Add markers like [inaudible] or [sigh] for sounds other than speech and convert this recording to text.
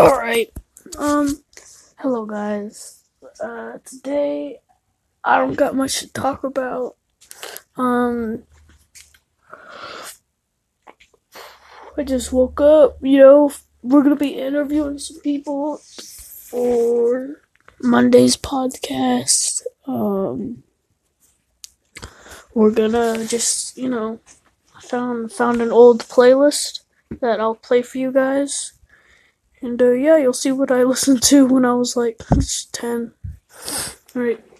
Alright. [laughs] Um hello guys. Uh today I don't got much to talk about. Um I just woke up, you know, we're gonna be interviewing some people for Monday's podcast. Um we're gonna just, you know, I found found an old playlist that I'll play for you guys. And uh, yeah, you'll see what I [laughs] listened to when I was like [laughs] 10. Alright.